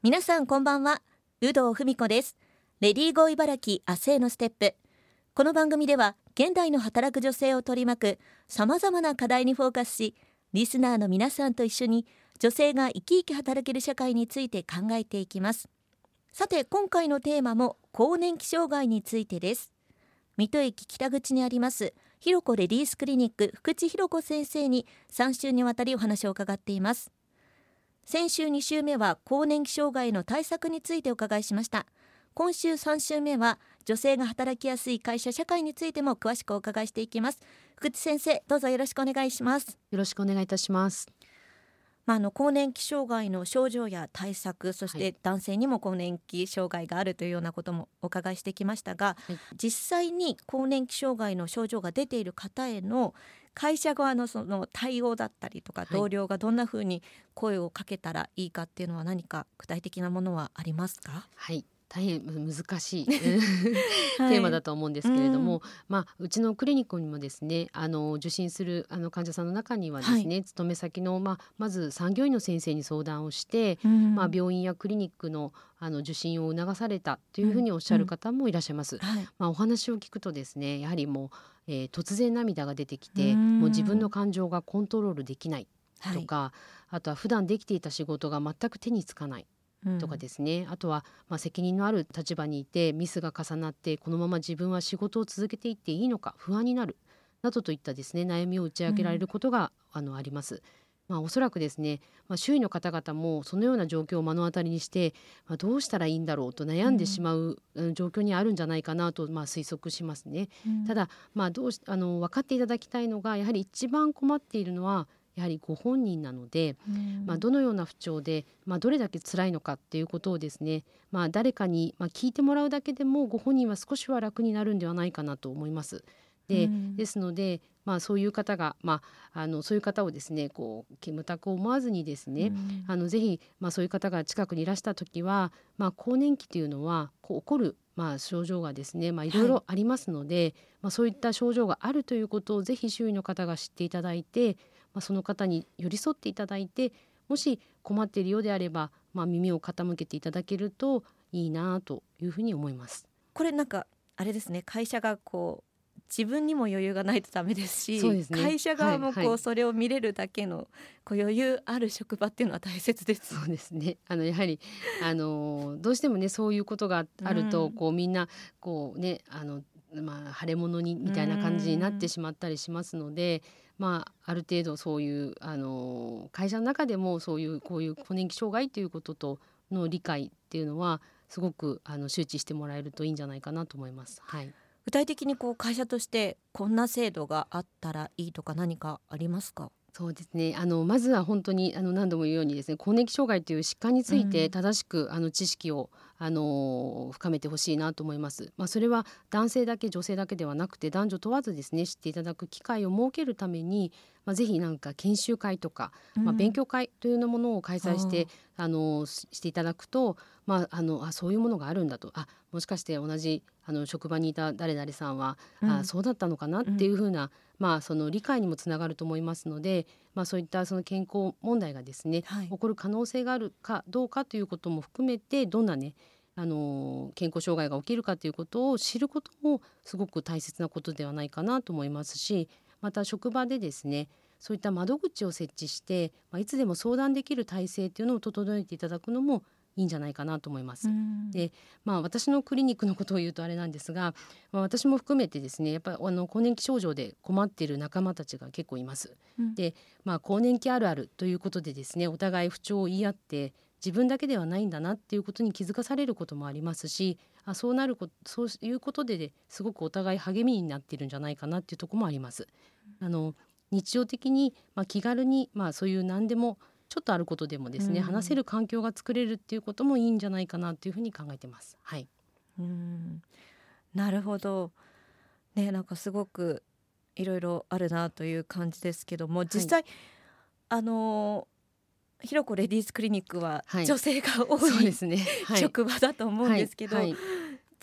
皆さんこんばんは。有働文子です。レディーゴー茨城明日へのステップ。この番組では現代の働く女性を取り巻くさまざまな課題にフォーカスしリスナーの皆さんと一緒に女性が生き生き働ける社会について考えていきます。さて今回のテーマも更年期障害についてです。水戸駅北口にありますひろこレディースクリニック福地ひろ子先生に3週にわたりお話を伺っています。先週2週目は更年期障害の対策についてお伺いしました。今週3週目は女性が働きやすい会社社会についても詳しくお伺いしていきます。福地先生どうぞよろしくお願いします。よろしくお願いいたします。まあ、あの更年期障害の症状や対策そして男性にも更年期障害があるというようなこともお伺いしてきましたが、はい、実際に更年期障害の症状が出ている方への会社側のその対応だったりとか、同僚がどんなふうに声をかけたらいいかっていうのは何か具体的なものはありますか？はい大変難し い。テーマだと思うんですけれども、うん、まあ、うちのクリニックにもですねあの受診するあの患者さんの中にはですね、はい、勤め先の、まあ、まず産業医の先生に相談をして、うん、まあ、病院やクリニックのあの受診を促されたというふうにおっしゃる方もいらっしゃいます。うん。はい、まあ、お話を聞くとですねやはりもう、えー、突然涙が出てきて、もう自分の感情がコントロールできないとか、はい、あとは普段できていた仕事が全く手につかないとかですね、うん、あとは、まあ、責任のある立場にいてミスが重なってこのまま自分は仕事を続けていっていいのか不安になるなどといったですね悩みを打ち明けられることが、うん、あのあります。まあ、おそらくですね、まあ、周囲の方々もそのような状況を目の当たりにして、まあ、どうしたらいいんだろうと悩んでしまう状況にあるんじゃないかなと、まあ、推測しますね。うん、ただ、まあ、どうしあの分かっていただきたいのがやはり一番困っているのはやはりご本人なので、まあ、どのような不調で、まあ、どれだけ辛いのかっていうことをですね、まあ、誰かに、まあ、聞いてもらうだけでもご本人は少しは楽になるんではないかなと思います。でですので、まあ、そういう方が、まあ、あのそういう方をですねこう煙たく思わずにですね、あのぜひ、まあ、そういう方が近くにいらした時は、まあ、更年期というのはこう起こるまあ、症状がですね、まあ、い。ろいろありますので、はい、まあ、そういった症状があるということをぜひ周囲の方が知っていただいて、まあ、その方に寄り添っていただいてもし困っているようであれば、まあ、耳を傾けていただけるといいなというふうに思います。これなんかあれですね会社がこう自分にも余裕がないとダメですし、ね、会社側もこう、はいはい、それを見れるだけのこう余裕ある職場っていうのは大切です。そうですね。あのやはりあのどうしてもねそういうことがあると、うん、こうみんなこうねあのまあ腫れ物にみたいな感じになってしまったりしますので、まあ、ある程度そういうあの会社の中でもそういうこういう更年期障害ということとの理解っていうのはすごくあの周知してもらえるといいんじゃないかなと思います。はい、具体的にこう会社としてこんな制度があったらいいとか何かありますか？そうですねあのまずは本当にあの何度も言うようにですね更年期障害という疾患について正しく、うん、あの知識をあの深めてほしいなと思います。まあ、それは男性だけ女性だけではなくて男女問わずですね知っていただく機会を設けるために、まあ、ぜひなんか研修会とか、まあ、勉強会というようなものを開催して、うん、あのしていただくと、まあ、あのあそういうものがあるんだと。あもしかして同じあの職場にいた誰々さんは、うん、あそうだったのかなっていうふうな、まあ、その理解にもつながると思いますので、まあ、そういったその健康問題がですね、はい、起こる可能性があるかどうかということも含めてどんなねあの健康障害が起きるかということを知ることもすごく大切なことではないかなと思いますしまた職場でですねそういった窓口を設置して、まあ、いつでも相談できる体制というのを整えていただくのもいいんじゃないかなと思います。で、まあ私のクリニックのことを言うとあれなんですが、まあ、私も含めてですね、やっぱりあの更年期症状で困っている仲間たちが結構います。うん、で、まあ更年期あるあるということでですね、お互い不調を言い合って自分だけではないんだなっていうことに気づかされることもありますし、あそうなることそういうことで、すごくお互い励みになっているんじゃないかなっていうところもあります。あの日常的に、まあ、気軽に、まあ、そういう何でもちょっとあることでもですね、うん、話せる環境が作れるっていうこともいいんじゃないかなというふうに考えてます。はい。うん。なるほど。ねなんかすごくいろいろあるなという感じですけども実際、はい、あのひろこレディースクリニックは女性が多い、はい、ね。はい、職場だと思うんですけど、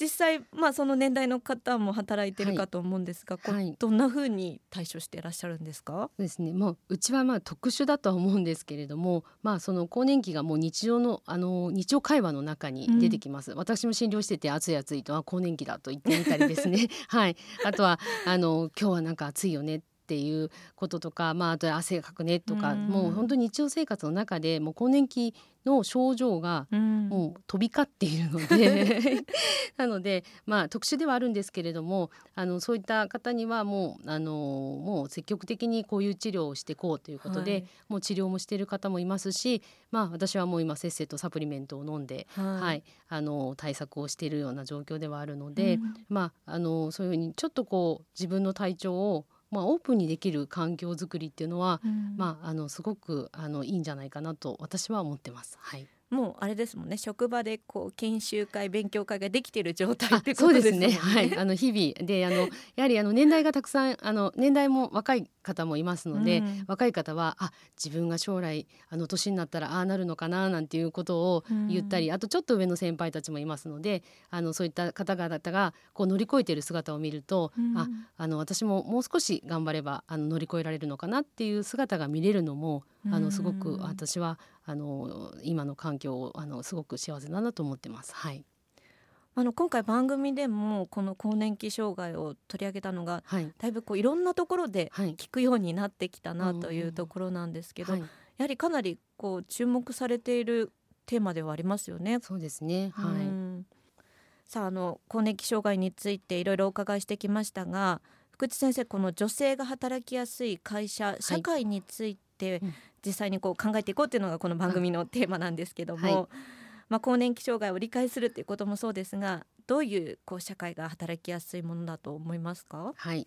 実際まあその年代の方も働いてるかと思うんですが、はい、どんな風に対処していらっしゃるんですか？ですね。もううちはまあ特殊だとは思うんですけれども、まあその更年期がもう日常のあの日常会話の中に出てきます。うん、私も診療してて暑い暑いとあ更年期だと言ってみたりですね。はい。あとはあの今日はなんか暑いよねっていうこととか、まあ、あと汗がかくねとか、うん、もう本当に日常生活の中でもう更年期の症状がもう飛び交っているので、なのでまあ特殊ではあるんですけれどもあのそういった方にはもうあのもう積極的にこういう治療をしていこうということで、はい、もう治療もしている方もいますし、まあ、私はもう今せっせとサプリメントを飲んで、はい、はい、あの対策をしているような状況ではあるので、うん、まああのそういうふうにちょっとこう自分の体調をまあ、オープンにできる環境づくりっていうのは、うん、まあ、あのすごくあのいいんじゃないかなと私は思ってます。はいもうあれですもんね。職場でこう研修会勉強会ができている状態ってことですね。すね。はい。あの日々であのやはりあの年代がたくさんあの年代も若い方もいますので、うん、若い方はあ自分が将来あの年になったらああなるのかななんていうことを言ったり、うん、あとちょっと上の先輩たちもいますのであのそういった方々がこう乗り越えている姿を見ると、うん、ああの私ももう少し頑張ればあの乗り越えられるのかなっていう姿が見れるのもあのすごく私はあの今の環境をあのすごく幸せだなと思ってます。はい。あの今回番組でもこの更年期障害を取り上げたのが、はい、だいぶこういろんなところで聞くようになってきたなというところなんですけど、はい、やはりかなりこう注目されているテーマではありますよね。そうですね、はい、さああの更年期障害についていろいろお伺いしてきましたが福地先生この女性が働きやすい会社社会について、実際にこう考えていこうっていうのがこの番組のテーマなんですけども、はい、まあ、更年期障害を理解するっていうこともそうですがどういうこう社会が働きやすいものだと思いますか？はい。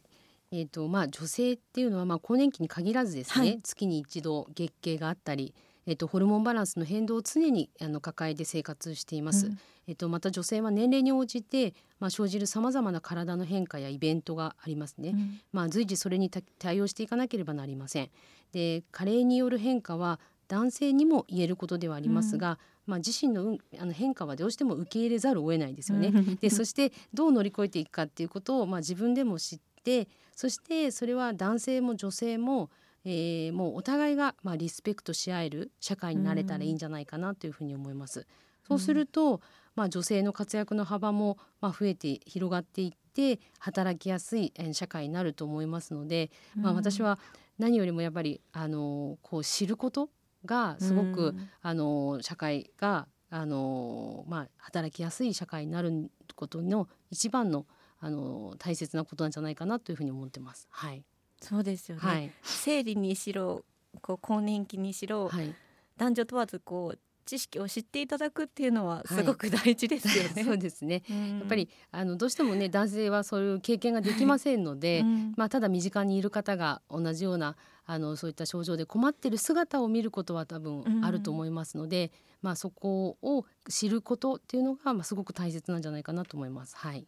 えーとまあ、女性っていうのはまあ更年期に限らずですね、はい、月に一度月経があったり、えーと、ホルモンバランスの変動を常にあの抱えて生活しています。うん、えーと、また女性は年齢に応じて、まあ、生じるさまざまな体の変化やイベントがありますね。うん、まあ、随時それに対応していかなければなりません。で加齢による変化は男性にも言えることではありますが、うん、まあ、自身のあの変化はどうしても受け入れざるを得ないですよね。でそしてどう乗り越えていくかっていうことを、まあ、自分でも知ってそしてそれは男性も女性も、えー、もうお互いが、まあ、リスペクトし合える社会になれたらいいんじゃないかなというふうに思います。そうすると、まあ、女性の活躍の幅も、まあ、増えて広がっていって働きやすい社会になると思いますので、まあ、私は何よりもやっぱりあのこう知ることがすごく、あの社会があの、まあ、働きやすい社会になることの一番のあの大切なことなんじゃないかなというふうに思ってます。はい、そうですよね、はい、生理にしろこう更年期にしろ、はい、男女問わずこう知識を知っていただくっていうのはすごく大事ですよね。はい、そうですね、うん、やっぱりあのどうしてもね男性はそういう経験ができませんので、うん、まあただ身近にいる方が同じようなあのそういった症状で困ってる姿を見ることは多分あると思いますので、うん、まあそこを知ることっていうのがまあすごく大切なんじゃないかなと思います。はい。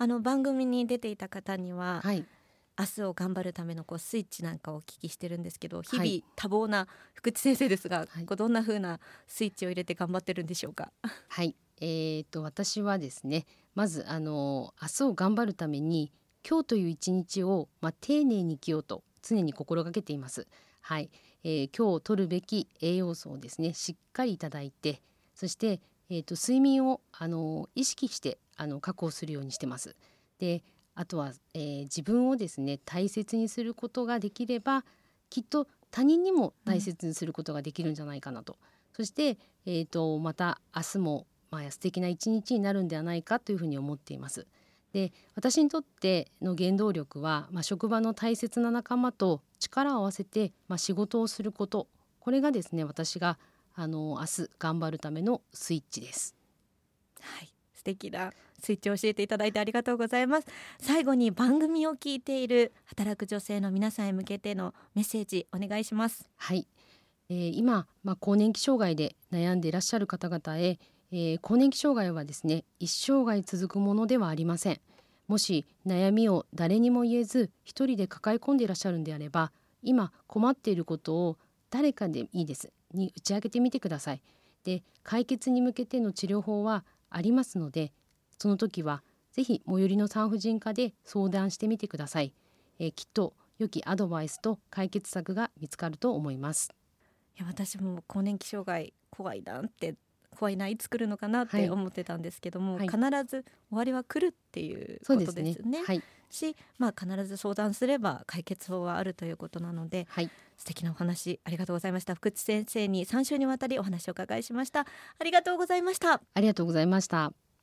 あの番組に出ていた方には、はい、明日を頑張るためのこうスイッチなんかをお聞きしてるんですけど日々多忙な福地先生ですが、はい、こうどんな風なスイッチを入れて頑張ってるんでしょうか？はいえーと、私はですねまずあの明日を頑張るために今日という一日を、まあ、丁寧に生きようと常に心がけています。はい、えー、今日取るべき栄養素をですねしっかりいただいてそして、えーと、睡眠をあの意識してあの確保するようにしてます。であとは、えー、自分をですね大切にすることができればきっと他人にも大切にすることができるんじゃないかなと、うん、そして、えーと、また明日も、まあ、素敵な一日になるんではないかというふうに思っています。で私にとっての原動力は、まあ、職場の大切な仲間と力を合わせて、まあ、仕事をすることこれがですね私があの明日頑張るためのスイッチです。はい素敵なスイッチを教えていただいてありがとうございます。最後に番組を聞いている働く女性の皆さんへ向けてのメッセージお願いします。はい、えー、今まあ、更年期障害で悩んでいらっしゃる方々へ、えー、更年期障害はですね一生涯続くものではありません。もし悩みを誰にも言えず一人で抱え込んでいらっしゃるんであれば今困っていることを誰かでいいです。に打ち明けてみてください。で解決に向けての治療法はありますのでその時はぜひ最寄りの産婦人科で相談してみてください、えー、きっと良きアドバイスと解決策が見つかると思います。いや私も更年期障害怖いなって怖いないつ来るのかなって思ってたんですけども、はい、必ず終わりは来るっていうことですね。すね。はい、し、まあ、必ず相談すれば解決法はあるということなので、はい、素敵なお話ありがとうございました。福地先生に3週にわたりお話を伺いしました。ありがとうございました。ありがとうございました